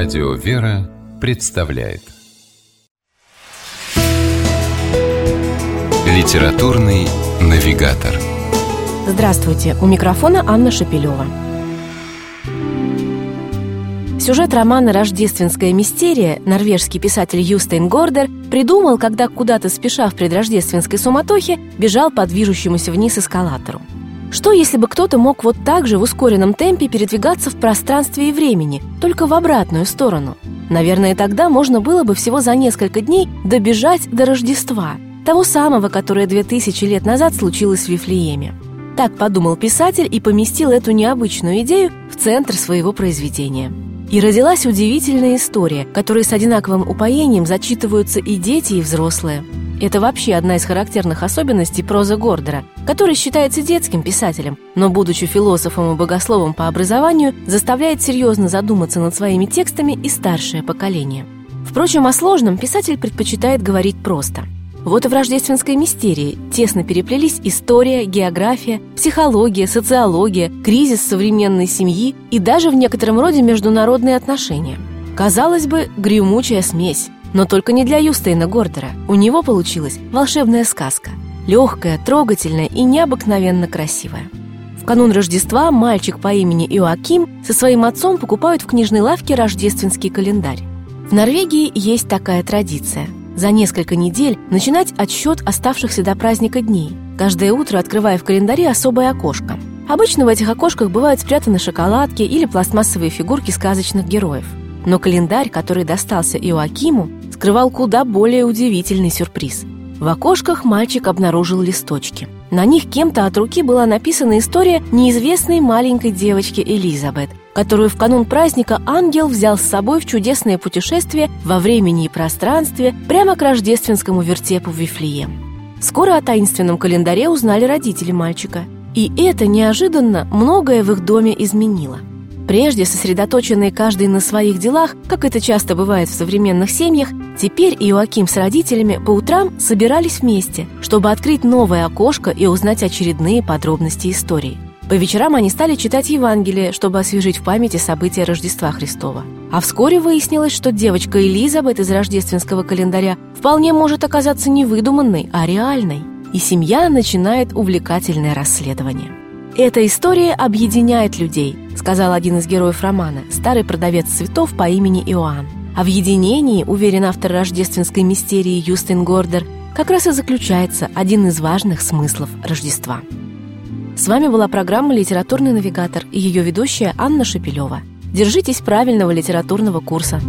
Радио «Вера» представляет Литературный навигатор Здравствуйте! У микрофона Анна Шапилева. Сюжет романа «Рождественская мистерия» норвежский писатель Юстейн Гордер придумал, когда куда-то спеша в предрождественской суматохе бежал по движущемуся вниз эскалатору. Что, если бы кто-то мог вот так же в ускоренном темпе передвигаться в пространстве и времени, только в обратную сторону? Наверное, тогда можно было бы всего за несколько дней добежать до Рождества, того самого, которое две тысячи лет назад случилось в Вифлееме. Так подумал писатель и поместил эту необычную идею в центр своего произведения. И родилась удивительная история, которой с одинаковым упоением зачитываются и дети, и взрослые – это вообще одна из характерных особенностей прозы Гордера, который считается детским писателем, но, будучи философом и богословом по образованию, заставляет серьезно задуматься над своими текстами и старшее поколение. Впрочем, о сложном писатель предпочитает говорить просто. Вот и в рождественской мистерии тесно переплелись история, география, психология, социология, кризис современной семьи и даже в некотором роде международные отношения. Казалось бы, гремучая смесь, но только не для Юстейна Гордера. У него получилась волшебная сказка. Легкая, трогательная и необыкновенно красивая. В канун Рождества мальчик по имени Иоаким со своим отцом покупают в книжной лавке рождественский календарь. В Норвегии есть такая традиция. За несколько недель начинать отсчет оставшихся до праздника дней, каждое утро открывая в календаре особое окошко. Обычно в этих окошках бывают спрятаны шоколадки или пластмассовые фигурки сказочных героев. Но календарь, который достался Иоакиму, скрывал куда более удивительный сюрприз. В окошках мальчик обнаружил листочки. На них кем-то от руки была написана история неизвестной маленькой девочки Элизабет, которую в канун праздника ангел взял с собой в чудесное путешествие во времени и пространстве прямо к рождественскому вертепу в Вифлеем. Скоро о таинственном календаре узнали родители мальчика. И это неожиданно многое в их доме изменило – Прежде сосредоточенные каждый на своих делах, как это часто бывает в современных семьях, теперь Иоаким с родителями по утрам собирались вместе, чтобы открыть новое окошко и узнать очередные подробности истории. По вечерам они стали читать Евангелие, чтобы освежить в памяти события Рождества Христова. А вскоре выяснилось, что девочка Элизабет из рождественского календаря вполне может оказаться не выдуманной, а реальной. И семья начинает увлекательное расследование. Эта история объединяет людей, сказал один из героев романа, старый продавец цветов по имени Иоанн. А в единении, уверен автор рождественской мистерии Юстин Гордер, как раз и заключается один из важных смыслов Рождества. С вами была программа «Литературный навигатор» и ее ведущая Анна Шапилева. Держитесь правильного литературного курса.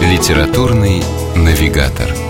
«Литературный навигатор»